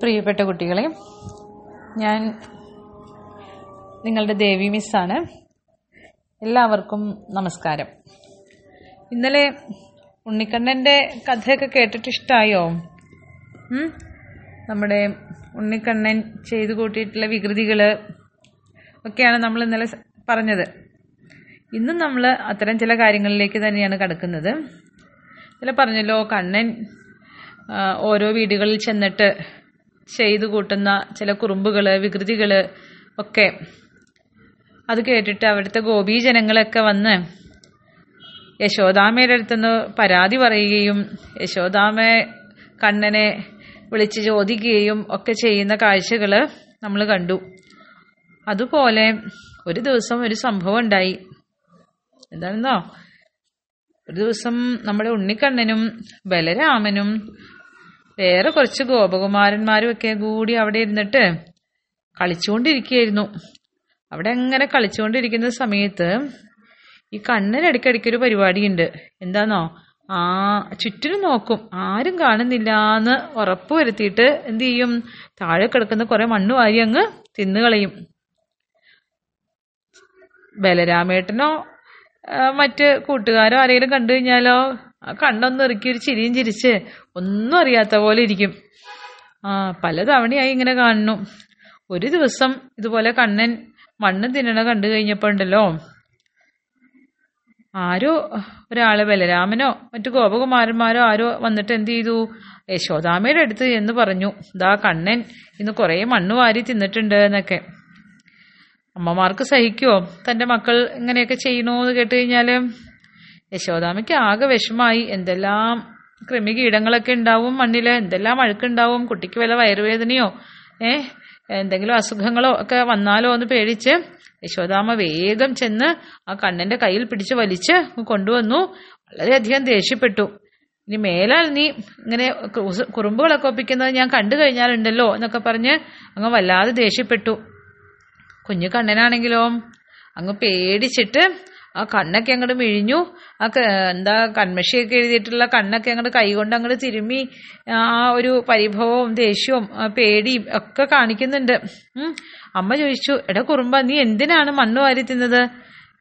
പ്രിയപ്പെട്ട കുട്ടികളെ ഞാൻ നിങ്ങളുടെ ദേവി മിസ്സാണ്. എല്ലാവർക്കും നമസ്കാരം. ഇന്നലെ ഉണ്ണിക്കണ്ണന്റെ കഥയൊക്കെ കേട്ടിട്ട് ഇഷ്ടമായോ നമ്മുടെ ഉണ്ണിക്കണ്ണൻ ചെയ്തു കൂട്ടിയിട്ടുള്ള വികൃതികൾ ഒക്കെയാണ് നമ്മൾ ഇന്നലെ പറഞ്ഞത്. ഇന്നും നമ്മൾ അത്തരം ചില കാര്യങ്ങളിലേക്ക് തന്നെയാണ് കടക്കുന്നത്. ഇതിൽ പറഞ്ഞല്ലോ കണ്ണൻ ഓരോ വീടുകളിൽ ചെന്നിട്ട് ചെയ്തു കൂട്ടുന്ന ചില കുറുമ്പുകൾ വികൃതികൾ ഒക്കെ. അത് കേട്ടിട്ട് അവിടുത്തെ ഗോപീജനങ്ങളൊക്കെ വന്ന് യശോദാമയുടെ അടുത്തുനിന്ന് പരാതി പറയുകയും യശോദാമ കണ്ണനെ വിളിച്ച് ചോദിക്കുകയും ഒക്കെ ചെയ്യുന്ന കാഴ്ചകൾ നമ്മൾ കണ്ടു. അതുപോലെ ഒരു ദിവസം ഒരു സംഭവം ഉണ്ടായി. എന്താണെന്നോ? ഒരു ദിവസം നമ്മുടെ ഉണ്ണിക്കണ്ണനും ബലരാമനും വേറെ കുറച്ച് ഗോപകുമാരന്മാരും ഒക്കെ കൂടി അവിടെ ഇരുന്നിട്ട് കളിച്ചുകൊണ്ടിരിക്കുകയായിരുന്നു. അവിടെ അങ്ങനെ കളിച്ചുകൊണ്ടിരിക്കുന്ന സമയത്ത് ഈ കണ്ണൻ ഒരു പരിപാടിയുണ്ട്. എന്താന്നോ? ആ ചുറ്റിനും നോക്കും. ആരും കാണുന്നില്ല എന്ന് ഉറപ്പ് വരുത്തിയിട്ട് എന്ത് ചെയ്യും? താഴെ കിടക്കുന്ന കുറെ മണ്ണ് വാരി അങ്ങ് തിന്നുകളയും ബലരാമേട്ടനോ മറ്റ് കൂട്ടുകാരോ ആരെങ്കിലും കണ്ടു കഴിഞ്ഞാലോ? ആ കണ്ണൊന്ന് ഇറുക്കി ഒരു ചിരിയും ചിരിച്ച് ഒന്നും അറിയാത്ത പോലെ ഇരിക്കും. ആ പലതവണയായി ഇങ്ങനെ കാണുന്നു. ഒരു ദിവസം ഇതുപോലെ കണ്ണൻ മണ്ണ് തിന്നണ കണ്ടു കഴിഞ്ഞപ്പോൾ ഉണ്ടല്ലോ ആരോ ഒരാൾ ബലരാമനോ മറ്റു ഗോപകുമാരന്മാരോ ആരോ വന്നിട്ട് എന്ത് ചെയ്തു? യശോദാമയുടെ അടുത്ത് എന്ന് പറഞ്ഞു ദാ കണ്ണൻ ഇന്ന് കുറേ മണ്ണ് വാരി തിന്നിട്ടുണ്ട് എന്നൊക്കെ. അമ്മമാർക്ക് സഹിക്കുമോ തന്റെ മക്കൾ ഇങ്ങനെയൊക്കെ ചെയ്യണോന്ന് കേട്ട് കഴിഞ്ഞാൽ യശോദാമയ്ക്ക് ആകെ വിഷമായി. എന്തെല്ലാം കൃമികീടങ്ങളൊക്കെ ഉണ്ടാവും മണ്ണിൽ എന്തെല്ലാം അഴുക്കുണ്ടാവും കുട്ടിക്ക് വല്ല വയറുവേദനയോ ഏ എന്തെങ്കിലും അസുഖങ്ങളോ ഒക്കെ വന്നാലോ എന്ന് പേടിച്ച് യശോദാമ വേഗം ചെന്ന് ആ കണ്ണന്റെ കയ്യിൽ പിടിച്ച് വലിച്ച് കൊണ്ടുവന്നു. വളരെയധികം ദേഷ്യപ്പെട്ടു. ഇനി മേലാൽ നീ ഇങ്ങനെ കുറുമ്പുകളൊക്കെ ഒപ്പിക്കുന്നത് ഞാൻ കണ്ടു കഴിഞ്ഞാലുണ്ടല്ലോ എന്നൊക്കെ പറഞ്ഞ് അങ്ങ് വല്ലാതെ ദേഷ്യപ്പെട്ടു. കുഞ്ഞു കണ്ണനാണെങ്കിലോ? അങ്ങ് പേടിച്ചിട്ട് ആ കണ്ണൊക്കെ അങ്ങോട്ട് മിഴിഞ്ഞു. ആ എന്താ കൺമഷിയൊക്കെ എഴുതിയിട്ടുള്ള കണ്ണൊക്കെ അങ്ങോട്ട് കൈകൊണ്ട് അങ്ങോട്ട് തിരുമ്മി ആ ഒരു പരിഭവവും ദേഷ്യവും പേടിയും ഒക്കെ കാണിക്കുന്നുണ്ട്. അമ്മ ചോദിച്ചു എടാ കുറുമ്പ നീ എന്തിനാണ് മണ്ണ് വാരി തിന്നത്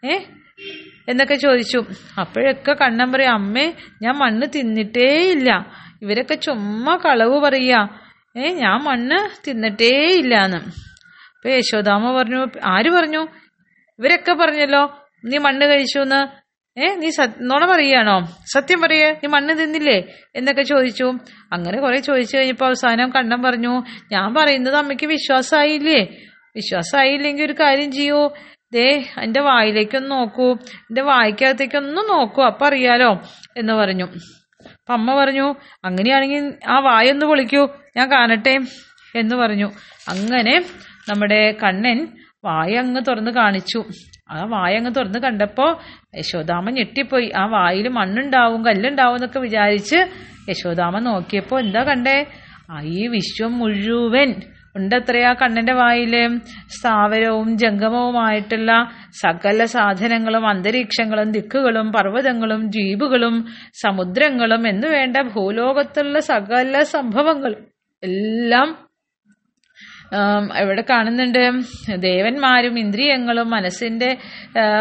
ഏ? എന്നൊക്കെ ചോദിച്ചു. അപ്പോഴൊക്കെ കണ്ണൻ പറയും അമ്മേ ഞാൻ മണ്ണ് തിന്നിട്ടേ ഇല്ല ഇവരൊക്കെ ചുമ്മാ കളവ് പറയുക ഏ ഞാൻ മണ്ണ് തിന്നിട്ടേ ഇല്ലാന്ന് അപ്പൊ യശോദാമ്മ പറഞ്ഞു ആര് പറഞ്ഞു? ഇവരൊക്കെ പറഞ്ഞല്ലോ നീ മണ്ണ് കഴിച്ചു എന്ന് ഏ നീ നുണ പറയുകയാണോ സത്യം പറയേ നീ മണ്ണ് തിന്നില്ലേ? എന്നൊക്കെ ചോദിച്ചു. അങ്ങനെ കുറെ ചോദിച്ചു കഴിഞ്ഞപ്പോ അവസാനം കണ്ണം പറഞ്ഞു ഞാൻ പറയുന്നത് അമ്മയ്ക്ക് വിശ്വാസമായില്ലേ വിശ്വാസമായില്ലെങ്കിൽ ഒരു കാര്യം ചെയ്യൂ. ദേ എന്റെ വായിലേക്കൊന്ന് നോക്കൂ. എന്റെ വായിക്കകത്തേക്കൊന്ന് നോക്കൂ അപ്പൊ അറിയാലോ. എന്ന് പറഞ്ഞു. അപ്പൊ അമ്മ പറഞ്ഞു അങ്ങനെയാണെങ്കിൽ ആ വായൊന്ന് പൊളിക്കൂ. ഞാൻ കാണട്ടെ. എന്ന് പറഞ്ഞു. അങ്ങനെ നമ്മുടെ കണ്ണൻ വായ അങ്ങ് തുറന്ന് കാണിച്ചു. ആ വായ അങ്ങ് തുറന്ന് കണ്ടപ്പോ യശോദാമ ഞെട്ടിപ്പോയി. ആ വായിൽ മണ്ണുണ്ടാവും കല്ലുണ്ടാവും എന്നൊക്കെ വിചാരിച്ച് യശോദാമ നോക്കിയപ്പോ എന്താ കണ്ടേ? ആ ഈ വിശ്വം മുഴുവൻ ഉണ്ടത്രയാ കണ്ണന്റെ വായിൽ. സ്ഥാവരവും ജംഗമവുമായിട്ടുള്ള സകല സാധനങ്ങളും അന്തരീക്ഷങ്ങളും ദിക്കുകളും പർവതങ്ങളും ദ്വീപുകളും സമുദ്രങ്ങളും എന്നുവേണ്ട ഭൂലോകത്തുള്ള സകല സംഭവങ്ങളും എല്ലാം ഇവിടെ കാണുന്നുണ്ട് ദേവന്മാരും ഇന്ദ്രിയങ്ങളും മനസ്സിന്റെ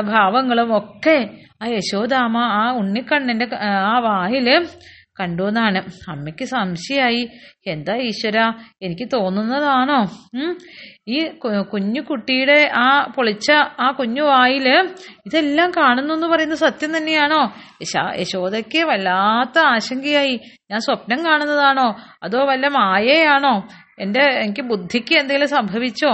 ഭാവങ്ങളും ഒക്കെ ആ യശോദാമ ആ ഉണ്ണിക്കണ്ണന്റെ ആ വായിൽ കണ്ടു എന്നാണ്. അമ്മയ്ക്ക് സംശയായി എന്താ ഈശ്വര എനിക്ക് തോന്നുന്നതാണോ? ഈ കുഞ്ഞു കുട്ടിയുടെ ആ പൊളിച്ച ആ കുഞ്ഞു വായിൽ ഇതെല്ലാം കാണുന്നു എന്ന് പറയുന്നത് സത്യം തന്നെയാണോ? യശ- യശോദയ്ക്ക് വല്ലാത്ത ആശങ്കയായി. ഞാൻ സ്വപ്നം കാണുന്നതാണോ? അതോ വല്ല മായയാണോ? എന്റെ എനിക്ക് ബുദ്ധിക്ക് എന്തെങ്കിലും സംഭവിച്ചോ?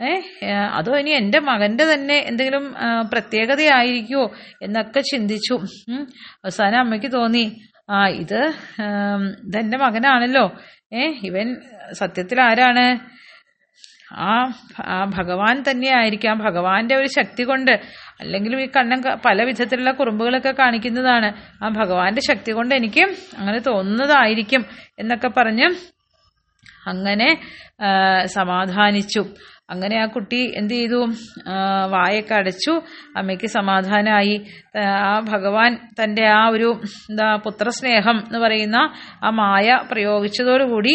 ഏ ഏ, അതോ ഇനി എന്റെ മകന്റെ തന്നെ എന്തെങ്കിലും പ്രത്യേകത പ്രത്യേകതയായിരിക്കുമോ എന്നൊക്കെ ചിന്തിച്ചു. അവസാനം അമ്മയ്ക്ക് തോന്നി ആ ഇത് ഇതെന്റെ മകനാണല്ലോ. ഏ ഇവൻ സത്യത്തിൽ ആരാണ്? ആ ആ ഭഗവാൻ തന്നെയായിരിക്കാം. ഭഗവാന്റെ ഒരു ശക്തി കൊണ്ട് അല്ലെങ്കിലും ഈ കണ്ണൻ പല വിധത്തിലുള്ള കുറുമ്പുകളൊക്കെ കാണിക്കുന്നതാണ്. ആ ഭഗവാന്റെ ശക്തി കൊണ്ട് എനിക്ക് അങ്ങനെ തോന്നുന്നതായിരിക്കും എന്നൊക്കെ പറഞ്ഞ് അങ്ങനെ സമാധാനിച്ചു. അങ്ങനെ ആ കുട്ടി എന്ത് ചെയ്തു? വായൊക്കെ അടച്ചു. അമ്മയ്ക്ക് സമാധാനമായി ആ, ഭഗവാൻ തന്റെ ആ ഒരു എന്താ പുത്രസ്നേഹം എന്ന് പറയുന്ന ആ മായ പ്രയോഗിച്ചതോടുകൂടി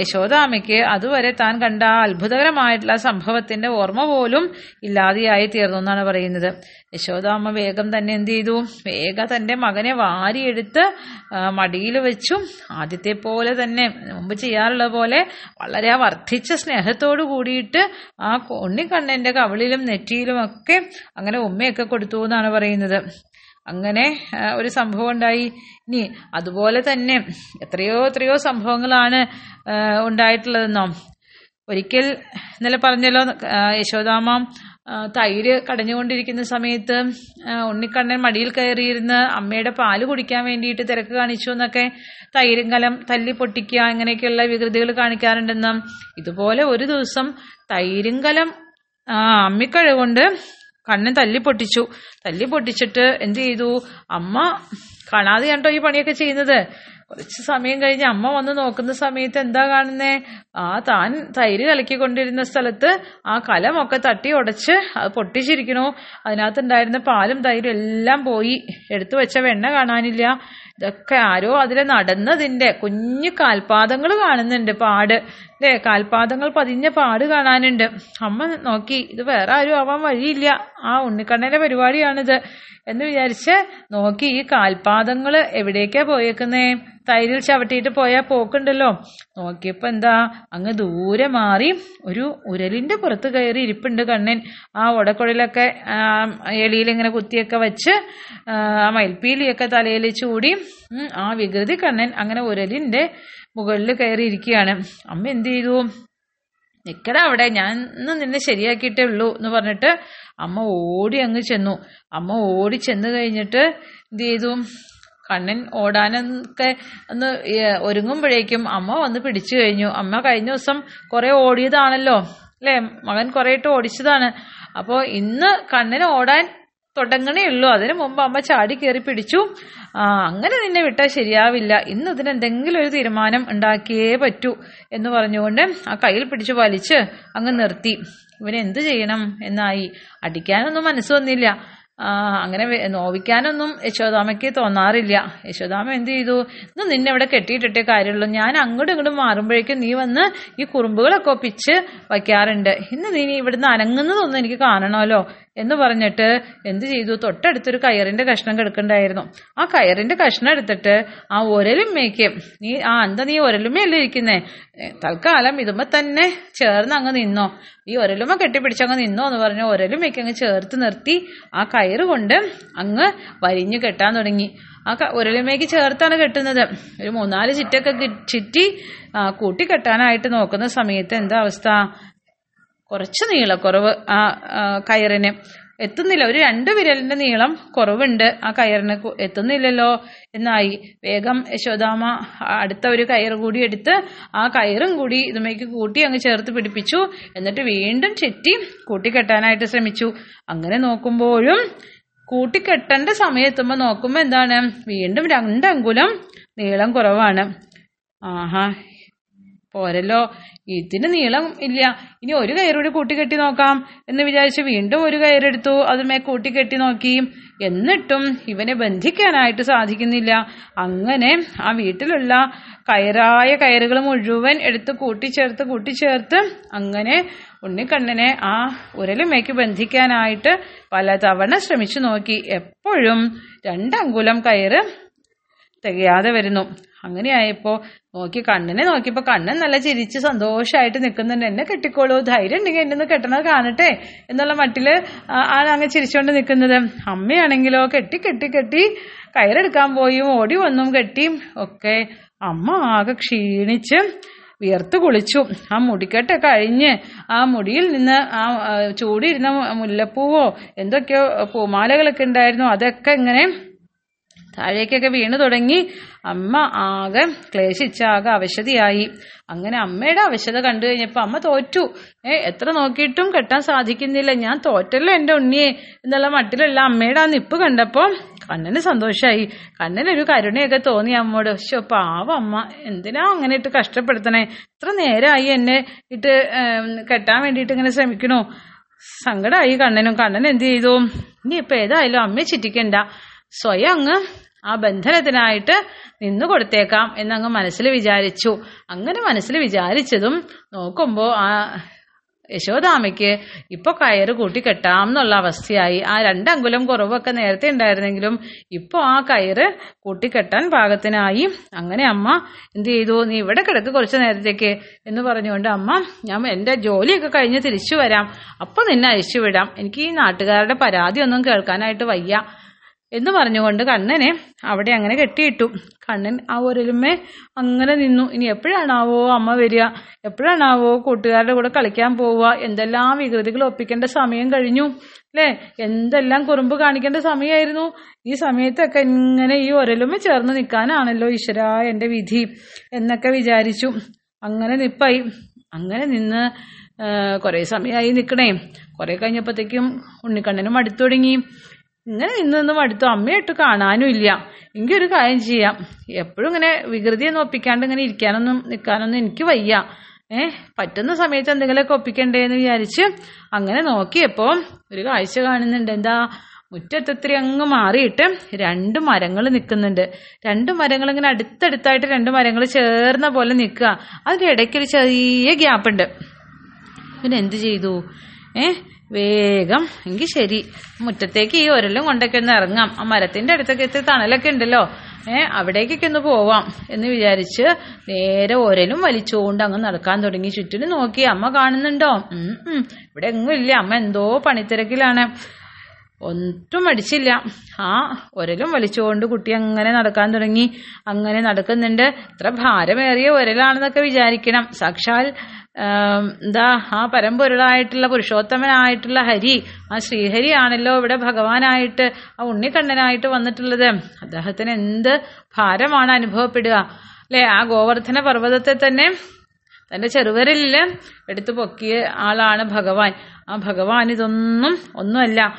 യശോദാമയ്ക്ക് അതുവരെ താൻ കണ്ട ആ അത്ഭുതകരമായിട്ടുള്ള സംഭവത്തിന്റെ ഓർമ്മ പോലും ഇല്ലാതെയായി തീർന്നു എന്നാണ് പറയുന്നത്. യശോദാമ്മ വേഗം തന്നെ എന്ത് ചെയ്തു? വേഗം തന്റെ മകനെ വാരിയെടുത്ത് മടിയിൽ വെച്ചും ആദ്യത്തെ പോലെ തന്നെ മുമ്പ് ചെയ്യാറുള്ള പോലെ വളരെ വർദ്ധിച്ച സ്നേഹത്തോടു കൂടിയിട്ട് ആ ഉണ്ണിക്കണ്ണന്റെ കവിളിലും നെറ്റിയിലും ഒക്കെ അങ്ങനെ ഉമ്മയൊക്കെ കൊടുത്തു എന്നാണ് പറയുന്നത്. അങ്ങനെ ഒരു സംഭവം ഉണ്ടായി. ഇനി അതുപോലെ തന്നെ എത്രയോ എത്രയോ സംഭവങ്ങളാണ് ഉണ്ടായിട്ടുള്ളതെന്നോ. ഒരിക്കൽ ഇന്നലെ പറഞ്ഞല്ലോ യശോദാമം തൈര് കടഞ്ഞുകൊണ്ടിരിക്കുന്ന സമയത്ത് ഉണ്ണിക്കണ്ണൻ മടിയിൽ കയറിയിരുന്ന് അമ്മയുടെ പാൽ കുടിക്കാൻ വേണ്ടിയിട്ട് തിരക്ക് കാണിച്ചു എന്നൊക്കെ തൈരും കലം തല്ലി പൊട്ടിക്കുക ഇങ്ങനെയൊക്കെയുള്ള വികൃതികൾ കാണിക്കാറുണ്ടെന്നും. ഇതുപോലെ ഒരു ദിവസം തൈരും കലം അമ്മിക്കഴ കൊണ്ട് കണ്ണൻ തല്ലി പൊട്ടിച്ചു. തല്ലി പൊട്ടിച്ചിട്ട് എന്ത് ചെയ്തു? അമ്മ കാണാതെ കണ്ടോ ഈ പണിയൊക്കെ ചെയ്യുന്നത്? കുറച്ച് സമയം കഴിഞ്ഞ് അമ്മ വന്ന് നോക്കുന്ന സമയത്ത് എന്താ കാണുന്നേ? ആ താൻ തൈര് കലക്കിക്കൊണ്ടിരുന്ന സ്ഥലത്ത് ആ കലമൊക്കെ തട്ടി ഉടച്ച് അത് പൊട്ടിച്ചിരിക്കണു. അതിനകത്തുണ്ടായിരുന്ന പാലും തൈരും എല്ലാം പോയി. എടുത്തു വെച്ച വെണ്ണ കാണാനില്ല. ഇതൊക്കെ ആരോ അതിലെ നടന്നതിന്റെ കുഞ്ഞു കാൽപാദങ്ങൾ കാണുന്നുണ്ട് പാട്. അല്ലേ കാൽപാദങ്ങൾ പതിഞ്ഞ പാട് കാണാനുണ്ട്. അമ്മ നോക്കി ഇത് വേറെ ആരും ആവാൻ വഴിയില്ല. ആ ഉണ്ണിക്കണ്ണന്റെ പരിപാടിയാണിത്. എന്ന് വിചാരിച്ച് നോക്കി ഈ കാൽപാദങ്ങൾ എവിടേക്കാ പോയേക്കുന്നേ? തൈരിൽ ചവിട്ടിയിട്ട് പോയാൽ പോക്കുണ്ടല്ലോ. നോക്കിയപ്പോ എന്താ അങ്ങ് ദൂരെ മാറി ഒരു ഉരലിന്റെ പുറത്ത് കയറി ഇരിപ്പുണ്ട് കണ്ണൻ. ആ ഉടക്കുഴലൊക്കെ എളിയിൽ ഇങ്ങനെ കുത്തിയൊക്കെ വെച്ച് ആ, മയിൽപ്പീലിയൊക്കെ തലയിൽ ചൂടി ആ വികൃതി കണ്ണൻ അങ്ങനെ ഉരലിന്റെ മുകളിൽ കയറി ഇരിക്കുകയാണ് അമ്മ എന്ത് ചെയ്തു? നിക്കടാ അവിടെ ഞാൻ ഇന്ന് നിന്നെ ശരിയാക്കിയിട്ടേ ഉള്ളൂ എന്ന് പറഞ്ഞിട്ട് അമ്മ ഓടി അങ്ങ് ചെന്നു. അമ്മ ഓടി ചെന്ന് കഴിഞ്ഞിട്ട് എന്ത് ചെയ്തു? കണ്ണൻ ഓടാനൊക്കെ ഒന്ന് ഒരുങ്ങുമ്പോഴേക്കും അമ്മ വന്ന് പിടിച്ചു കഴിഞ്ഞു. അമ്മ കഴിഞ്ഞ ദിവസം കുറെ ഓടിയതാണല്ലോ അല്ലേ? മകൻ കുറെ ഇട്ട് ഓടിച്ചതാണ്. അപ്പോൾ ഇന്ന് കണ്ണന് ഓടാൻ തുടങ്ങണേ ഉള്ളൂ. അതിനു മുമ്പ് അമ്മ ചാടി കയറി പിടിച്ചു. ആ അങ്ങനെ നിന്നെ വിട്ടാൽ ശരിയാവില്ല. ഇന്ന് ഇതിന് എന്തെങ്കിലും ഒരു തീരുമാനം ഉണ്ടാക്കിയേ പറ്റൂ എന്ന് പറഞ്ഞുകൊണ്ട് ആ കയ്യിൽ പിടിച്ചു വലിച്ച് അങ്ങ് നിർത്തി. ഇവനെന്ത് ചെയ്യണം? എന്നായി. അടിക്കാനൊന്നും മനസ്സ് വന്നില്ല. അങ്ങനെ നോവിക്കാനൊന്നും യശോദാമയ്ക്ക് തോന്നാറില്ല. യശോദാമ എന്ത് ചെയ്തു? ഇന്ന് നിന്നെ ഇവിടെ കെട്ടിയിട്ടിട്ടേ കാര്യമുള്ളൂ. ഞാൻ അങ്ങോട്ടും ഇങ്ങോട്ടും മാറുമ്പോഴേക്കും നീ വന്ന് ഈ കുറുമ്പുകളൊക്കെ ഒപ്പിച്ച് വയ്ക്കാറുണ്ട്. ഇന്ന് നീ ഇവിടുന്ന് അനങ്ങുന്നതൊന്നും എനിക്ക് കാണണമല്ലോ. എന്ന് പറഞ്ഞിട്ട് എന്ത് ചെയ്തു? തൊട്ടടുത്തൊരു കയറിന്റെ കഷ്ണം കിടക്കണ്ടായിരുന്നു. ആ കയറിന്റെ കഷ്ണം എടുത്തിട്ട് ആ ഒരലുമ്മയ്ക്ക് നീ ആ എന്താ നീ ഒരലുമ്മയല്ലേ ഇരിക്കുന്നേ? തൽക്കാലം ഇതുമ്പോ തന്നെ ചേർന്ന് അങ്ങ് നിന്നോ. ഈ ഒരലുമ്മ കെട്ടിപ്പിടിച്ചങ്ങ് നിന്നോ എന്ന് പറഞ്ഞ് ഒരലുമ്മയ്ക്ക് അങ്ങ് ചേർത്ത് നിർത്തി ആ കയറ് കൊണ്ട് അങ്ങ് വരിഞ്ഞു കെട്ടാൻ തുടങ്ങി. ആ ക- ഒരലുമ്മയ്ക്ക് ചേർത്താണ് കെട്ടുന്നത്. ഒരു മൂന്നാൽ ചിറ്റൊക്കെ ചിറ്റി ചുറ്റി കൂട്ടി കെട്ടാനായിട്ട് നോക്കുന്ന സമയത്ത് എന്താ അവസ്ഥ? കുറച്ച് നീളക്കുറവ് ആ കയറിന്. എത്തുന്നില്ല. ഒരു രണ്ട് വിരലിന്റെ നീളം കുറവുണ്ട്. ആ കയറിന് എത്തുന്നില്ലല്ലോ എന്നായി. വേഗം യശോദാമ അടുത്ത ഒരു കയറ് കൂടി എടുത്ത് ആ കയറും കൂടി ഇതുമേക്ക് കൂട്ടി അങ്ങ് ചേർത്ത് പിടിപ്പിച്ചു. എന്നിട്ട് വീണ്ടും ചെറ്റി കൂട്ടിക്കെട്ടാനായിട്ട് ശ്രമിച്ചു. അങ്ങനെ നോക്കുമ്പോഴും കൂട്ടിക്കെട്ടേണ്ട സമയത്തുമ്പോൾ നോക്കുമ്പോൾ എന്താണ്? വീണ്ടും രണ്ടങ്കുലം നീളം കുറവാണ്. ആഹാ പോരല്ലോ. ഇതിന് നീളം ഇല്ല. ഇനി ഒരു കയറൂടി കൂട്ടിക്കെട്ടി നോക്കാം എന്ന് വിചാരിച്ച് വീണ്ടും ഒരു കയറെടുത്തു. അതുമേ കൂട്ടിക്കെട്ടി നോക്കി. എന്നിട്ടും ഇവനെ ബന്ധിക്കാനായിട്ട് സാധിക്കുന്നില്ല. അങ്ങനെ ആ വീട്ടിലുള്ള കയറായ കയറുകൾ മുഴുവൻ എടുത്ത് കൂട്ടിച്ചേർത്ത് കൂട്ടിച്ചേർത്ത് അങ്ങനെ ഉണ്ണിക്കണ്ണനെ ആ ഉരലുമേക്ക് ബന്ധിക്കാനായിട്ട് പലതവണ ശ്രമിച്ചു നോക്കി. എപ്പോഴും രണ്ടങ്കുലം കയറ് തികയാതെ വരുന്നു. അങ്ങനെയായപ്പോ നോക്കി കണ്ണിനെ നോക്കിയപ്പോ കണ്ണൻ നല്ല ചിരിച്ച് സന്തോഷമായിട്ട് നിൽക്കുന്നുണ്ട് എന്നെ കെട്ടിക്കോളൂ ധൈര്യം ഉണ്ടെങ്കിൽ എന്നെ ഒന്ന് കെട്ടണത് കാണട്ടെ എന്നുള്ള മട്ടിൽ ആ- ആണ് അങ്ങ് ചിരിച്ചുകൊണ്ട് നിൽക്കുന്നത് അമ്മയാണെങ്കിലോ കെട്ടി കെട്ടി കെട്ടി കയറെടുക്കാൻ പോയി ഓടി വന്നും കെട്ടി ഒക്കെ അമ്മ ആകെ ക്ഷീണിച്ച് വിയർത്ത് കുളിച്ചു. ആ മുടിക്കെട്ട് കഴിഞ്ഞ് ആ മുടിയിൽ നിന്ന് ആ, ചൂടിയിരുന്ന മുല്ലപ്പൂവോ എന്തൊക്കെയോ പൂമാലകളൊക്കെ ഉണ്ടായിരുന്നു. അതൊക്കെ ഇങ്ങനെ താഴേക്കൊക്കെ വീണു തുടങ്ങി. അമ്മ ആകെ ക്ലേശിച്ചാകെ അവശതയായി. അങ്ങനെ അമ്മയുടെ അവശത കണ്ടു കഴിഞ്ഞപ്പോൾ അമ്മ തോറ്റു. ഏ എത്ര നോക്കിയിട്ടും കെട്ടാൻ സാധിക്കുന്നില്ല. ഞാൻ തോറ്റല്ലോ എന്റെ ഉണ്ണിയെ എന്നുള്ള മട്ടിലുള്ള അമ്മയുടെ ആ നിപ്പ് കണ്ടപ്പോൾ കണ്ണന് സന്തോഷമായി കണ്ണനൊരു കരുണയൊക്കെ തോന്നി അമ്മോട് പക്ഷെ പാവം അമ്മ. എന്തിനാ അങ്ങനെ ഇട്ട് കഷ്ടപ്പെടുത്തണേ? ഇത്ര നേരമായി എന്നെ ഇട്ട് കെട്ടാൻ വേണ്ടിയിട്ട് ഇങ്ങനെ ശ്രമിക്കണു. സങ്കടമായി കണ്ണനും. കണ്ണൻ എന്ത് ചെയ്തു? ഇനി ഇപ്പൊ ഏതായാലും അമ്മയെ ചിറ്റിക്കണ്ട. സ്വയം അങ്ങ് ആ ബന്ധനത്തിനായിട്ട് നിന്നു കൊടുത്തേക്കാം എന്നങ്ങ് മനസ്സിൽ വിചാരിച്ചു. അങ്ങനെ മനസ്സിൽ വിചാരിച്ചതും നോക്കുമ്പോൾ ആ യശോദാമയ്ക്ക് ഇപ്പൊ കയറ് കൂട്ടിക്കെട്ടാം എന്നുള്ള അവസ്ഥയായി. ആ രണ്ടങ്കുലം കുറവൊക്കെ നേരത്തെ ഉണ്ടായിരുന്നെങ്കിലും ഇപ്പോൾ ആ കയറ് കൂട്ടിക്കെട്ടാൻ പാകത്തിനായി. അങ്ങനെ അമ്മ എന്ത് ചെയ്തു? നീ ഇവിടെ കിടക്ക് കുറച്ച് നേരത്തേക്ക് എന്ന് പറഞ്ഞുകൊണ്ട് അമ്മ ഞാൻ എന്റെ ജോലിയൊക്കെ കഴിഞ്ഞ് തിരിച്ചു വരാം. അപ്പോൾ നിന്നെ അയച്ചു വിടാം. എനിക്ക് ഈ നാട്ടുകാരുടെ പരാതി ഒന്നും കേൾക്കാനായിട്ട് വയ്യ. എന്ന് പറഞ്ഞുകൊണ്ട് കണ്ണനെ അവിടെ അങ്ങനെ കെട്ടിയിട്ടു. കണ്ണൻ ആ ഒരലുമേ അങ്ങനെ നിന്നു. ഇനി എപ്പോഴാണാവോ അമ്മ വരിക? എപ്പോഴാണാവോ കൂട്ടുകാരുടെ കൂടെ കളിക്കാൻ പോവുക? എന്തെല്ലാം വികൃതികൾ ഒപ്പിക്കേണ്ട സമയം കഴിഞ്ഞു. അല്ലേ? എന്തെല്ലാം കുറുമ്പ് കാണിക്കേണ്ട സമയമായിരുന്നു? ഈ സമയത്തൊക്കെ ഇങ്ങനെ ഈ ഒരലുമ ചേർന്ന് നിൽക്കാനാണല്ലോ ഈശ്വര എന്റെ വിധി എന്നൊക്കെ വിചാരിച്ചു. അങ്ങനെ നിപ്പായി. അങ്ങനെ നിന്ന് കുറേ സമയമായി നിൽക്കണേ. കുറേ കഴിഞ്ഞപ്പോഴത്തേക്കും ഉണ്ണിക്കണ്ണനും അടുത്തു തുടങ്ങി ഇങ്ങനെ നിന്ന് നിന്ന് മടുത്തു? അമ്മയായിട്ട് കാണാനും ഇല്ല. എങ്കിൽ ഒരു കാര്യം ചെയ്യാം. എപ്പോഴും ഇങ്ങനെ വികൃതിയൊന്നും ഒപ്പിക്കാണ്ട് ഇങ്ങനെ ഇരിക്കാനൊന്നും നിൽക്കാനൊന്നും എനിക്ക് വയ്യ. ഏ പറ്റുന്ന സമയത്ത് എന്തെങ്കിലുമൊക്കെ ഒപ്പിക്കണ്ടേ എന്ന് വിചാരിച്ച് അങ്ങനെ നോക്കിയപ്പോൾ ഒരു കാഴ്ച കാണുന്നുണ്ട്. എന്താ മുറ്റത്തൊത്തിരി അങ്ങ് മാറിയിട്ട് രണ്ട് മരങ്ങൾ നിൽക്കുന്നുണ്ട് രണ്ട് മരങ്ങൾ ഇങ്ങനെ അടുത്തടുത്തായിട്ട് രണ്ട് മരങ്ങൾ ചേർന്ന പോലെ നിൽക്കുക. അതിന്റെ ഇടയ്ക്ക് ഒരു ചെറിയ ഗ്യാപ്പ് ഉണ്ട് പിന്നെ എന്ത് ചെയ്തു? ഏ വേഗം. എങ്കിൽ ശരി. മുറ്റത്തേക്ക് ഈ ഒരലും കൊണ്ടൊക്കെ ഒന്ന് ഇറങ്ങാം. ആ മരത്തിന്റെ അടുത്തൊക്കെ എത്തി തണലൊക്കെ ഉണ്ടല്ലോ. ഏ അവിടേക്കൊക്കെ ഒന്ന് പോവാം എന്ന് വിചാരിച്ച് നേരെ ഒരലും വലിച്ചുകൊണ്ട് അങ്ങ് നടക്കാൻ തുടങ്ങി. ചുറ്റിനും നോക്കി. അമ്മ കാണുന്നുണ്ടോ? ഉം. ഇവിടെ എങ്ങും ഇല്ല. അമ്മ എന്തോ പണിത്തിരക്കിലാണ്. ഒട്ടും മടിച്ചില്ല. ആ ഒരലും വലിച്ചുകൊണ്ട് കുട്ടി അങ്ങനെ നടക്കാൻ തുടങ്ങി. അങ്ങനെ നടക്കുന്നുണ്ട്. ഇത്ര ഭാരമേറിയ ഒരലാണെന്നൊക്കെ വിചാരിക്കണം. സാക്ഷാൽ എന്താ ആ പരമ്പൊരുളായിട്ടുള്ള പുരുഷോത്തമനായിട്ടുള്ള ഹരി ആ ശ്രീഹരി ആണല്ലോ ഇവിടെ ഭഗവാനായിട്ട് ആ ഉണ്ണിക്കണ്ണനായിട്ട് വന്നിട്ടുള്ളത്. അദ്ദേഹത്തിന് എന്ത് ഭാരമാണ് അനുഭവപ്പെടുക. അല്ലെ? ആ ഗോവർദ്ധന പർവതത്തെ തന്നെ തന്റെ ചെറുവരിൽ എടുത്തു പൊക്കിയ ആളാണ് ഭഗവാൻ. ആ ഭഗവാൻ ഇതൊന്നും ഒന്നുമല്ല.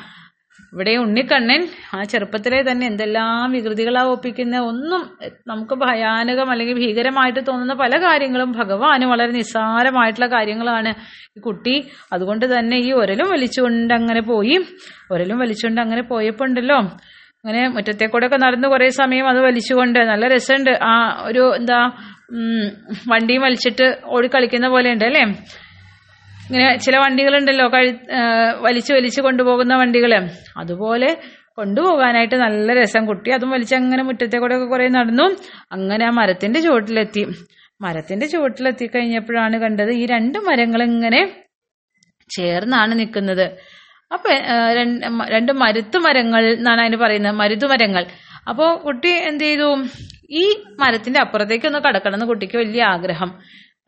ഇവിടെ ഉണ്ണിക്കണ്ണൻ ആ ചെറുപ്പത്തിലെ തന്നെ എന്തെല്ലാം വികൃതികളാ ഒപ്പിക്കുന്ന ഒന്നും നമുക്ക് ഭയാനകം അല്ലെങ്കിൽ ഭീകരമായിട്ട് തോന്നുന്ന പല കാര്യങ്ങളും ഭഗവാന് വളരെ നിസ്സാരമായിട്ടുള്ള കാര്യങ്ങളാണ് ഈ കുട്ടി. അതുകൊണ്ട് തന്നെ ഈ ഒരലും വലിച്ചുകൊണ്ട് അങ്ങനെ പോയി. ഒരലും വലിച്ചുകൊണ്ട് അങ്ങനെ പോയപ്പോണ്ടല്ലോ. അങ്ങനെ മുറ്റത്തെ കൂടെ ഒക്കെ നടന്ന് കുറെ സമയം അത് വലിച്ചുകൊണ്ട് നല്ല രസമുണ്ട്. ആ ഒരു എന്താ വണ്ടിയും വലിച്ചിട്ട് ഓടിക്കളിക്കുന്ന പോലെ ഉണ്ട് അല്ലേ ഇങ്ങനെ ചില വണ്ടികളുണ്ടല്ലോ കഴി വലിച്ചു വലിച്ചു കൊണ്ടുപോകുന്ന വണ്ടികൾ അതുപോലെ കൊണ്ടുപോകാനായിട്ട് നല്ല രസം. കുട്ടി അതും വലിച്ച് അങ്ങനെ മുറ്റത്തെ കൂടെ ഒക്കെ കുറെ നടന്നു. അങ്ങനെ ആ മരത്തിന്റെ ചുവട്ടിലെത്തി. മരത്തിന്റെ ചുവട്ടിലെത്തി കഴിഞ്ഞപ്പോഴാണ് കണ്ടത് ഈ രണ്ട് മരങ്ങൾ ഇങ്ങനെ ചേർന്നാണ് നിൽക്കുന്നത്. അപ്പൊ രണ്ട് മരുത്തു മരങ്ങൾ എന്നാണ് അതിന് പറയുന്നത്. മരുതുമരങ്ങൾ അപ്പോൾ കുട്ടി എന്ത് ചെയ്തു? ഈ മരത്തിന്റെ അപ്പുറത്തേക്ക് ഒന്ന് കടക്കണം എന്ന് കുട്ടിക്ക് വലിയ ആഗ്രഹം.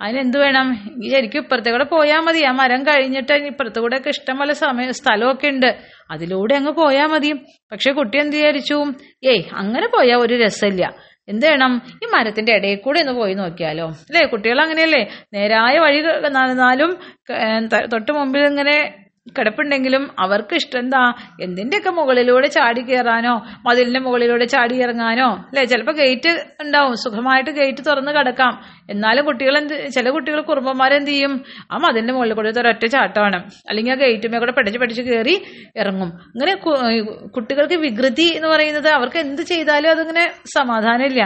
അതിനെന്ത് വേണം? ശരിക്കും ഇപ്പുറത്തെ കൂടെ പോയാൽ മതി. ആ മരം കഴിഞ്ഞിട്ട് ഇപ്പുറത്തെ കൂടെ ഒക്കെ ഇഷ്ടംപോലെ സമയം സ്ഥലമൊക്കെ ഉണ്ട്. അതിലൂടെ അങ്ങ് പോയാൽ മതി. പക്ഷെ കുട്ടി എന്ത് വിചാരിച്ചു? ഏയ് അങ്ങനെ പോയാൽ ഒരു രസമില്ല. എന്ത് വേണം? ഈ മരത്തിന്റെ ഇടയിൽ കൂടെ ഒന്ന് പോയി നോക്കിയാലോ? അല്ലേ കുട്ടികൾ അങ്ങനെയല്ലേ? നേരായ വഴി നടന്നാലും തൊട്ട് മുമ്പിൽ ഇങ്ങനെ കിടപ്പുണ്ടെങ്കിലും അവർക്ക് ഇഷ്ടം എന്താ എന്തിന്റെയൊക്കെ മുകളിലൂടെ ചാടി കയറാനോ മതിലിന്റെ മുകളിലൂടെ ചാടി ഇറങ്ങാനോ? അല്ലെ? ചിലപ്പോൾ ഗേറ്റ് ഉണ്ടാവും. സുഖമായിട്ട് ഗേറ്റ് തുറന്ന് കിടക്കാം. എന്നാലും കുട്ടികൾ എന്ത് ചില കുട്ടികൾ കുറുമ്പന്മാരെന്ത് ചെയ്യും? ആ മതിലിന്റെ മുകളിൽ കൂടെ ഒരൊറ്റ ചാട്ടമാണ്. അല്ലെങ്കിൽ ആ ഗേറ്റുമേ കൂടെ പഠിച്ച് പഠിച്ച് കയറി ഇറങ്ങും. അങ്ങനെ കുട്ടികൾക്ക് വികൃതി എന്ന് പറയുന്നത് അവർക്ക് എന്ത് ചെയ്താലും അതിങ്ങനെ സമാധാനമില്ല.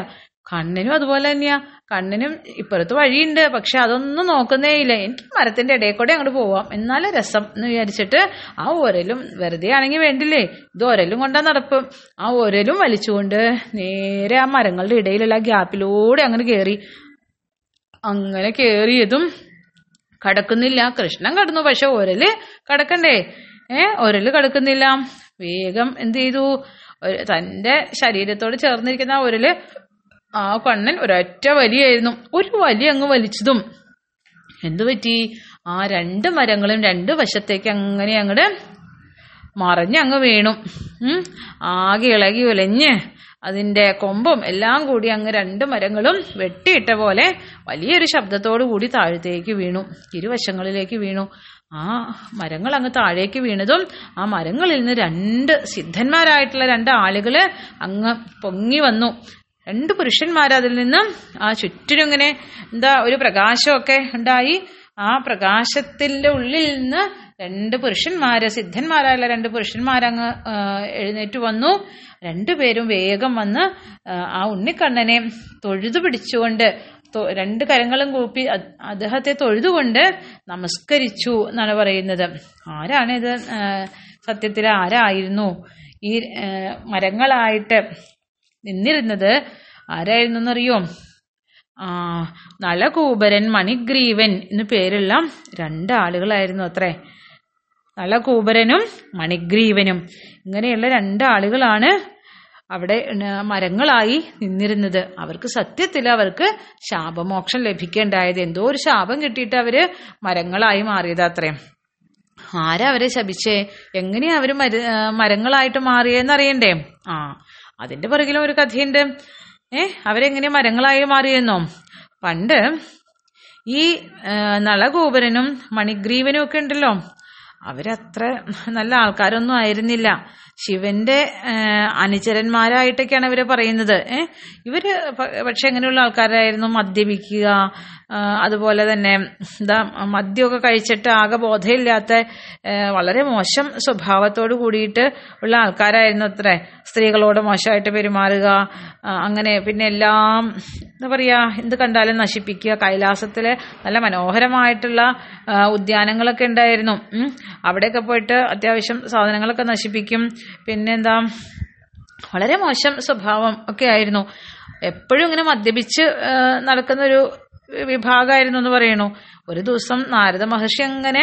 കണ്ണിനും അതുപോലെ തന്നെയാ. കണ്ണിനും ഇപ്പുറത്ത് വഴിയുണ്ട്. പക്ഷെ അതൊന്നും നോക്കുന്നേ ഇല്ല. എനിക്ക് മരത്തിന്റെ ഇടയിൽ കൂടെ അങ്ങോട്ട് പോവാം. എന്നാലും രസം എന്ന് വിചാരിച്ചിട്ട് ആ ഒരലും വെറുതെ ആണെങ്കിൽ വേണ്ടില്ലേ? ഇത് ഒരലും കൊണ്ടാ നടപ്പ്. ആ ഒരലും വലിച്ചുകൊണ്ട് നേരെ ആ മരങ്ങളുടെ ഇടയിലുള്ള ഗ്യാപ്പിലൂടെ അങ്ങനെ കയറി അങ്ങനെ കയറിയതും കടക്കുന്നില്ല. കൃഷ്ണൻ കടന്നു. പക്ഷെ ഒരൽ കടക്കണ്ടേ? ഏ ഒരൽ കടക്കുന്നില്ല. വേഗം എന്ത് ചെയ്തു? തന്റെ ശരീരത്തോട് ചേർന്നിരിക്കുന്ന ആ ആ കണ്ണൻ ഒരൊറ്റ വലിയായിരുന്നു. ഒരു വലി അങ്ങ് വലിച്ചതും. എന്തു പറ്റി? ആ രണ്ട് മരങ്ങളും രണ്ട് വശത്തേക്ക് അങ്ങനെ അങ്ങട് മറിഞ്ഞങ്ങ് വീണു. ഉം. ആകെ ഇളകി ഉലഞ്ഞ് അതിന്റെ കൊമ്പും എല്ലാം കൂടി അങ്ങ് രണ്ട് മരങ്ങളും വെട്ടിയിട്ട പോലെ വലിയൊരു ശബ്ദത്തോടു കൂടി താഴത്തേക്ക് വീണു. ഇരുവശങ്ങളിലേക്ക് വീണു. ആ മരങ്ങൾ അങ്ങ് താഴേക്ക് വീണതും ആ മരങ്ങളിൽ നിന്ന് രണ്ട് സിദ്ധന്മാരായിട്ടുള്ള രണ്ട് ആളുകൾ അങ്ങ് പൊങ്ങി വന്നു. രണ്ട് പുരുഷന്മാർ അതിൽ നിന്ന് ആ ചുറ്റിനും ഇങ്ങനെ എന്താ ഒരു പ്രകാശമൊക്കെ ഉണ്ടായി. ആ പ്രകാശത്തിന്റെ ഉള്ളിൽ നിന്ന് രണ്ട് പുരുഷന്മാര് സിദ്ധന്മാരായുള്ള രണ്ട് പുരുഷന്മാരങ്ങ് എഴുന്നേറ്റ് വന്നു. രണ്ടുപേരും വേഗം വന്ന് ആ, ഉണ്ണിക്കണ്ണനെ തൊഴുതു പിടിച്ചുകൊണ്ട് രണ്ട് കരങ്ങളും കൂപ്പി അദ്ദേഹത്തെ തൊഴുതുകൊണ്ട് നമസ്കരിച്ചു എന്നാണ് പറയുന്നത്. ആരാണിത്? സത്യത്തിൽ ആരായിരുന്നു? ഈ മരങ്ങളായിട്ട് നിന്നിരുന്നത്? ആരായിരുന്നു എന്നറിയോ ആ നളകൂപരൻ മണിഗ്രീവൻ എന്നു പേരുള്ള രണ്ടാളുകളായിരുന്നു അത്രേ. നളകൂപരനും മണിഗ്രീവനും. ഇങ്ങനെയുള്ള രണ്ടാളുകളാണ് അവിടെ മരങ്ങളായി നിന്നിരുന്നത്. അവർക്ക് സത്യത്തിൽ അവർക്ക് ശാപമോക്ഷം ലഭിക്കേണ്ടായത്. എന്തോ ഒരു ശാപം കിട്ടിയിട്ട് അവർ മരങ്ങളായി മാറിയതാത്രേ ആരാ അവരെ ശപിച്ചേ? എങ്ങനെയാ അവർ മര മരങ്ങളായിട്ട് മാറിയെന്നറിയണ്ടേ ആ അതിന്റെ പുറകിലും ഒരു കഥയുണ്ട്. ഏ അവരെങ്ങനെ മരങ്ങളായി മാറിയെന്നോ? പണ്ട് ഈ നളഗോപുരനും മണിഗ്രീവനും ഒക്കെ ഉണ്ടല്ലോ. അവരത്ര നല്ല ആൾക്കാരൊന്നും ആയിരുന്നില്ല. ശിവന്റെ അനുചരന്മാരായിട്ടൊക്കെയാണ് ഇവർ പറയുന്നത്. ഏഹ് ഇവർ പക്ഷെ എങ്ങനെയുള്ള ആൾക്കാരായിരുന്നു? മദ്യപിക്കുക അതുപോലെ തന്നെ എന്താ മദ്യമൊക്കെ കഴിച്ചിട്ട് ആകെ ബോധമില്ലാത്ത വളരെ മോശം സ്വഭാവത്തോട് കൂടിയിട്ട് ഉള്ള ആൾക്കാരായിരുന്നു അത്രേ. സ്ത്രീകളോട് മോശമായിട്ട് പെരുമാറുക അങ്ങനെ പിന്നെ എല്ലാം എന്താ പറയാ എന്ത് കണ്ടാലും നശിപ്പിക്കുക കൈലാസത്തിലെ നല്ല മനോഹരമായിട്ടുള്ള ഉദ്യാനങ്ങളൊക്കെ ഉണ്ടായിരുന്നു. അവിടെയൊക്കെ പോയിട്ട് അത്യാവശ്യം സാധനങ്ങളൊക്കെ നശിപ്പിക്കും. പിന്നെന്താ വളരെ മോശം സ്വഭാവം ഒക്കെ ആയിരുന്നു. എപ്പോഴും ഇങ്ങനെ മദ്യപിച്ച് നടക്കുന്നൊരു വിഭാഗമായിരുന്നു എന്ന് പറയണു. ഒരു ദിവസം നാരദ മഹർഷി അങ്ങനെ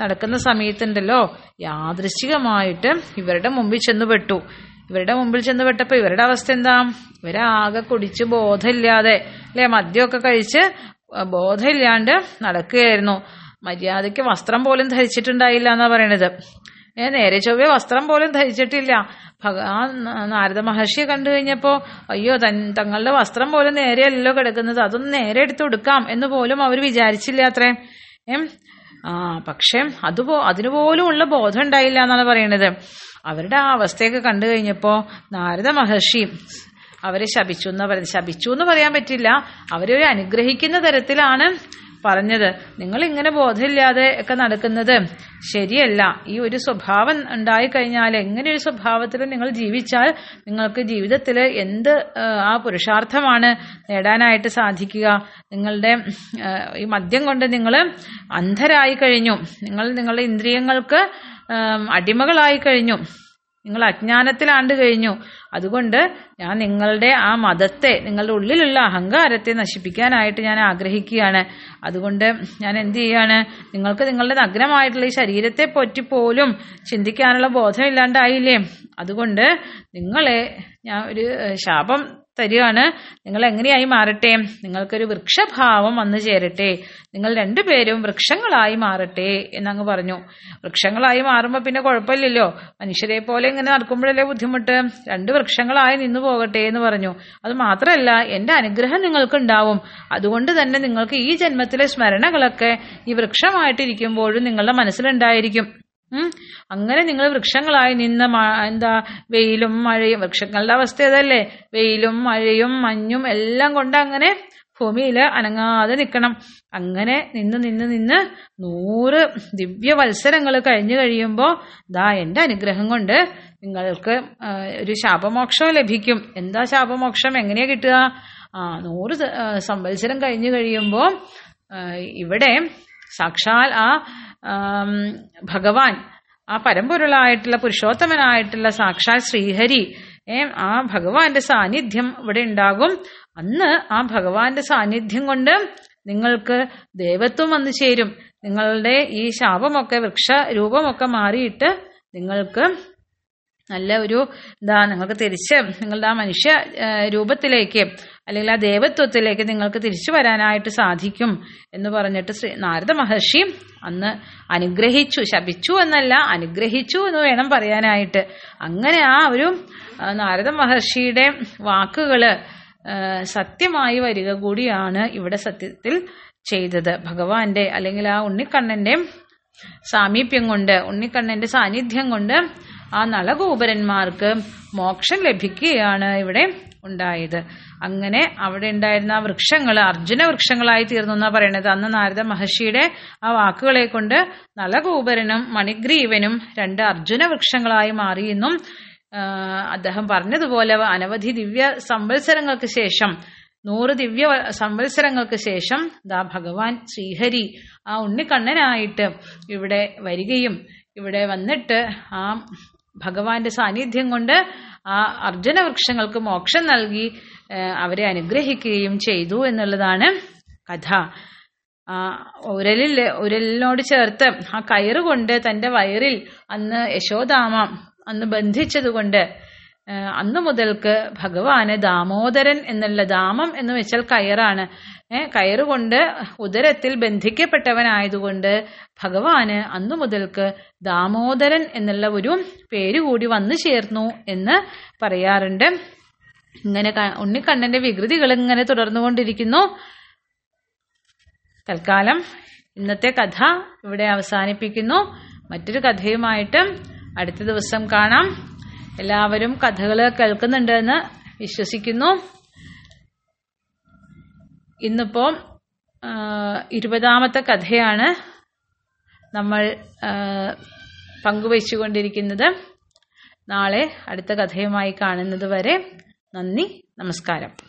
നടക്കുന്ന സമയത്തുണ്ടല്ലോ യാദൃശ്ചികമായിട്ട് ഇവരുടെ മുമ്പിൽ ചെന്ന് പെട്ടു. ഇവരുടെ മുമ്പിൽ ചെന്ന് പെട്ടപ്പോ ഇവരുടെ അവസ്ഥ എന്താ? ഇവരാകെ കുടിച്ച് ബോധമില്ലാതെ അല്ലെ? മദ്യമൊക്കെ കഴിച്ച് ബോധമില്ലാണ്ട് നടക്കുകയായിരുന്നു. മര്യാദയ്ക്ക് വസ്ത്രം പോലും ധരിച്ചിട്ടുണ്ടായില്ല എന്നാ പറയണത്. ഏ നേരെ ചൊവ്വ വസ്ത്രം പോലും ധരിച്ചിട്ടില്ല. ആ നാരദ മഹർഷിയെ കണ്ടു കഴിഞ്ഞപ്പോ അയ്യോ തൻ തങ്ങളുടെ വസ്ത്രം പോലും നേരെയല്ലോ കിടക്കുന്നത് അതൊന്ന് നേരെ എടുത്തു കൊടുക്കാം എന്ന് പോലും അവർ വിചാരിച്ചില്ല അത്രേ. ഏം ആ പക്ഷെ അതുപോ അതിനുപോലും ഉള്ള ബോധം ഉണ്ടായില്ല എന്നാണ് പറയണത്. അവരുടെ ആ അവസ്ഥയൊക്കെ കണ്ടു കഴിഞ്ഞപ്പോ നാരദ മഹർഷി അവരെ ശപിച്ചു എന്ന് പറയുന്നത്. ശപിച്ചു എന്ന് പറയാൻ പറ്റില്ല. അവരെ അനുഗ്രഹിക്കുന്ന തരത്തിലാണ് പറഞ്ഞത്. നിങ്ങൾ ഇങ്ങനെ ബോധമില്ലാതെ ഒക്കെ നടക്കുന്നത് ശരിയല്ല. ഈ ഒരു സ്വഭാവം ഉണ്ടായി കഴിഞ്ഞാൽ എങ്ങനെ ഒരു സ്വഭാവത്തിൽ നിങ്ങൾ ജീവിച്ചാൽ നിങ്ങൾക്ക് ജീവിതത്തിൽ എന്ത് ആ പുരുഷാർത്ഥമാണ് നേടാനായിട്ട് സാധിക്കുക. നിങ്ങളുടെ ഈ മദ്യം കൊണ്ട് നിങ്ങൾ അന്ധരായി കഴിഞ്ഞു. നിങ്ങൾ നിങ്ങളുടെ ഇന്ദ്രിയങ്ങൾക്ക് അടിമകളായി കഴിഞ്ഞു. നിങ്ങൾ അജ്ഞാനത്തിൽ അജ്ഞാനത്തിലാണ്ട് കഴിഞ്ഞു. അതുകൊണ്ട് ഞാൻ നിങ്ങളുടെ ആ മതത്തെ നിങ്ങളുടെ ഉള്ളിലുള്ള അഹങ്കാരത്തെ നശിപ്പിക്കാനായിട്ട് ഞാൻ ആഗ്രഹിക്കുകയാണ്. അതുകൊണ്ട് ഞാൻ എന്ത് ചെയ്യാണ്? നിങ്ങൾക്ക് നിങ്ങളുടെ നഗ്നമായിട്ടുള്ള ഈ ശരീരത്തെ പറ്റി പോലും ചിന്തിക്കാനുള്ള ബോധമില്ലാണ്ടായില്ലേ? അതുകൊണ്ട് നിങ്ങളെ ഞാൻ ഒരു ശാപം തരികയാണ് നിങ്ങൾ എങ്ങനെയായി മാറട്ടെ? നിങ്ങൾക്കൊരു വൃക്ഷഭാവം വന്നു ചേരട്ടെ. നിങ്ങൾ രണ്ടുപേരും വൃക്ഷങ്ങളായി മാറട്ടെ എന്നങ്ങ് പറഞ്ഞു. വൃക്ഷങ്ങളായി മാറുമ്പോൾ പിന്നെ കുഴപ്പമില്ലല്ലോ. മനുഷ്യരെ പോലെ ഇങ്ങനെ നടക്കുമ്പോഴല്ലേ ബുദ്ധിമുട്ട്? രണ്ട് വൃക്ഷങ്ങളായി നിന്നു പോകട്ടെ എന്ന് പറഞ്ഞു. അത് മാത്രമല്ല എന്റെ അനുഗ്രഹം നിങ്ങൾക്ക് ഉണ്ടാവും അതുകൊണ്ട് തന്നെ നിങ്ങൾക്ക് ഈ ജന്മത്തിലെ സ്മരണകളൊക്കെ ഈ വൃക്ഷമായിട്ടിരിക്കുമ്പോഴും നിങ്ങളുടെ മനസ്സിലുണ്ടായിരിക്കും. അങ്ങനെ നിങ്ങൾ വൃക്ഷങ്ങളായി നിന്ന എന്താ വെയിലും മഴയും വൃക്ഷങ്ങളുടെ അവസ്ഥ അതല്ലേ? വെയിലും മഴയും മഞ്ഞും എല്ലാം കൊണ്ട് അങ്ങനെ ഭൂമിയിൽ അനങ്ങാതെ നിൽക്കണം. അങ്ങനെ നിന്ന് നിന്ന് നിന്ന് നൂറ് ദിവ്യ വത്സരങ്ങൾ കഴിഞ്ഞു കഴിയുമ്പോൾ ദാ എന്റെ അനുഗ്രഹം കൊണ്ട് നിങ്ങൾക്ക് ഒരു ശാപമോക്ഷം ലഭിക്കും. എന്താ ശാപമോക്ഷം? എങ്ങനെയാ കിട്ടുക? ആ നൂറ് സംവത്സരം കഴിഞ്ഞു കഴിയുമ്പോൾ ഇവിടെ സാക്ഷാൽ ആ ഭഗവാൻ ആ പരമ്പൊരുളായിട്ടുള്ള പുരുഷോത്തമനായിട്ടുള്ള സാക്ഷാൽ ശ്രീഹരി ഏ ആ ഭഗവാന്റെ സാന്നിധ്യം ഇവിടെ ഉണ്ടാകും. അന്ന് ആ ഭഗവാന്റെ സാന്നിധ്യം കൊണ്ട് നിങ്ങൾക്ക് ദേവത്വം വന്നു ചേരും. നിങ്ങളുടെ ഈ ശാപമൊക്കെ വൃക്ഷ രൂപമൊക്കെ മാറിയിട്ട് നിങ്ങൾക്ക് നല്ല ഒരു എന്താ നിങ്ങൾക്ക് തിരിച്ച് നിങ്ങളുടെ ആ മനുഷ്യ രൂപത്തിലേക്ക് അല്ലെങ്കിൽ ആ ദേവത്വത്തിലേക്ക് നിങ്ങൾക്ക് തിരിച്ചു വരാനായിട്ട് സാധിക്കും എന്ന് പറഞ്ഞിട്ട് ശ്രീ നാരദ മഹർഷി അന്ന് അനുഗ്രഹിച്ചു ശപിച്ചു എന്നല്ല അനുഗ്രഹിച്ചു എന്ന് വേണം പറയാനായിട്ട്. അങ്ങനെ ആ ഒരു നാരദ മഹർഷിയുടെ വാക്കുകൾ സത്യമായി വരിക കൂടിയാണ് ഇവിടെ സത്യത്തിൽ ചെയ്തത്. ഭഗവാന്റെ അല്ലെങ്കിൽ ആ ഉണ്ണിക്കണ്ണന്റെ സാമീപ്യം കൊണ്ട് ഉണ്ണിക്കണ്ണന്റെ സാന്നിധ്യം കൊണ്ട് ആ നളഗോപുരന്മാർക്ക് മോക്ഷം ലഭിക്കുകയാണ് ഇവിടെ ഉണ്ടായത്. അങ്ങനെ അവിടെ ഉണ്ടായിരുന്ന ആ വൃക്ഷങ്ങൾ അർജുന വൃക്ഷങ്ങളായി തീർന്നു എന്നാ പറയണത്. അന്ന് നാരദ മഹർഷിയുടെ ആ വാക്കുകളെ കൊണ്ട് നളഗോപുരനും മണിഗ്രീവനും രണ്ട് അർജുന വൃക്ഷങ്ങളായി മാറിയെന്നും അദ്ദേഹം പറഞ്ഞതുപോലെ അനവധി ദിവ്യ സംവത്സരങ്ങൾക്ക് ശേഷം നൂറ് ദിവ്യ സംവത്സരങ്ങൾക്ക് ശേഷം ദാ ഭഗവാൻ ശ്രീഹരി ആ ഉണ്ണിക്കണ്ണനായിട്ട് ഇവിടെ വരികയും ഇവിടെ വന്നിട്ട് ആ ഭഗവാന്റെ സാന്നിധ്യം കൊണ്ട് ആ അർജുന വൃക്ഷങ്ങൾക്ക് മോക്ഷം നൽകി അവരെ അനുഗ്രഹിക്കുകയും ചെയ്തു എന്നുള്ളതാണ് കഥ. ഉരലിൽ ഉരലിനോട് ചേർത്ത് ആ കയറ് കൊണ്ട് തന്റെ വയറിൽ അന്ന് യശോദാമ അന്ന് ബന്ധിച്ചതുകൊണ്ട് അന്നു മുതൽക്ക് ഭഗവാന് ദാമോദരൻ എന്നുള്ള ദാമം എന്ന് വെച്ചാൽ കയറാണ്. കയറുകൊണ്ട് ഉദരത്തിൽ ബന്ധിക്കപ്പെട്ടവനായതുകൊണ്ട് ഭഗവാന് അന്നു മുതൽക്ക് ദാമോദരൻ എന്നുള്ള ഒരു പേര് കൂടി വന്നു ചേർന്നു എന്ന് പറയാറുണ്ട്. ഇങ്ങനെ ഉണ്ണിക്കണ്ണന്റെ വികൃതികൾ ഇങ്ങനെ തുടർന്നുകൊണ്ടിരിക്കുന്നു. തൽക്കാലം ഇന്നത്തെ കഥ ഇവിടെ അവസാനിപ്പിക്കുന്നു. മറ്റൊരു കഥയുമായിട്ട് അടുത്ത ദിവസം കാണാം. എല്ലാവരും കഥകൾ കേൾക്കുന്നുണ്ടെന്ന് വിശ്വസിക്കുന്നു. ഇന്നിപ്പോ ഇരുപതാമത്തെ കഥയാണ് നമ്മൾ പങ്കുവച്ചുകൊണ്ടിരിക്കുന്നത്. നാളെ അടുത്ത കഥയുമായി കാണുന്നത് വരെ നന്ദി നമസ്കാരം.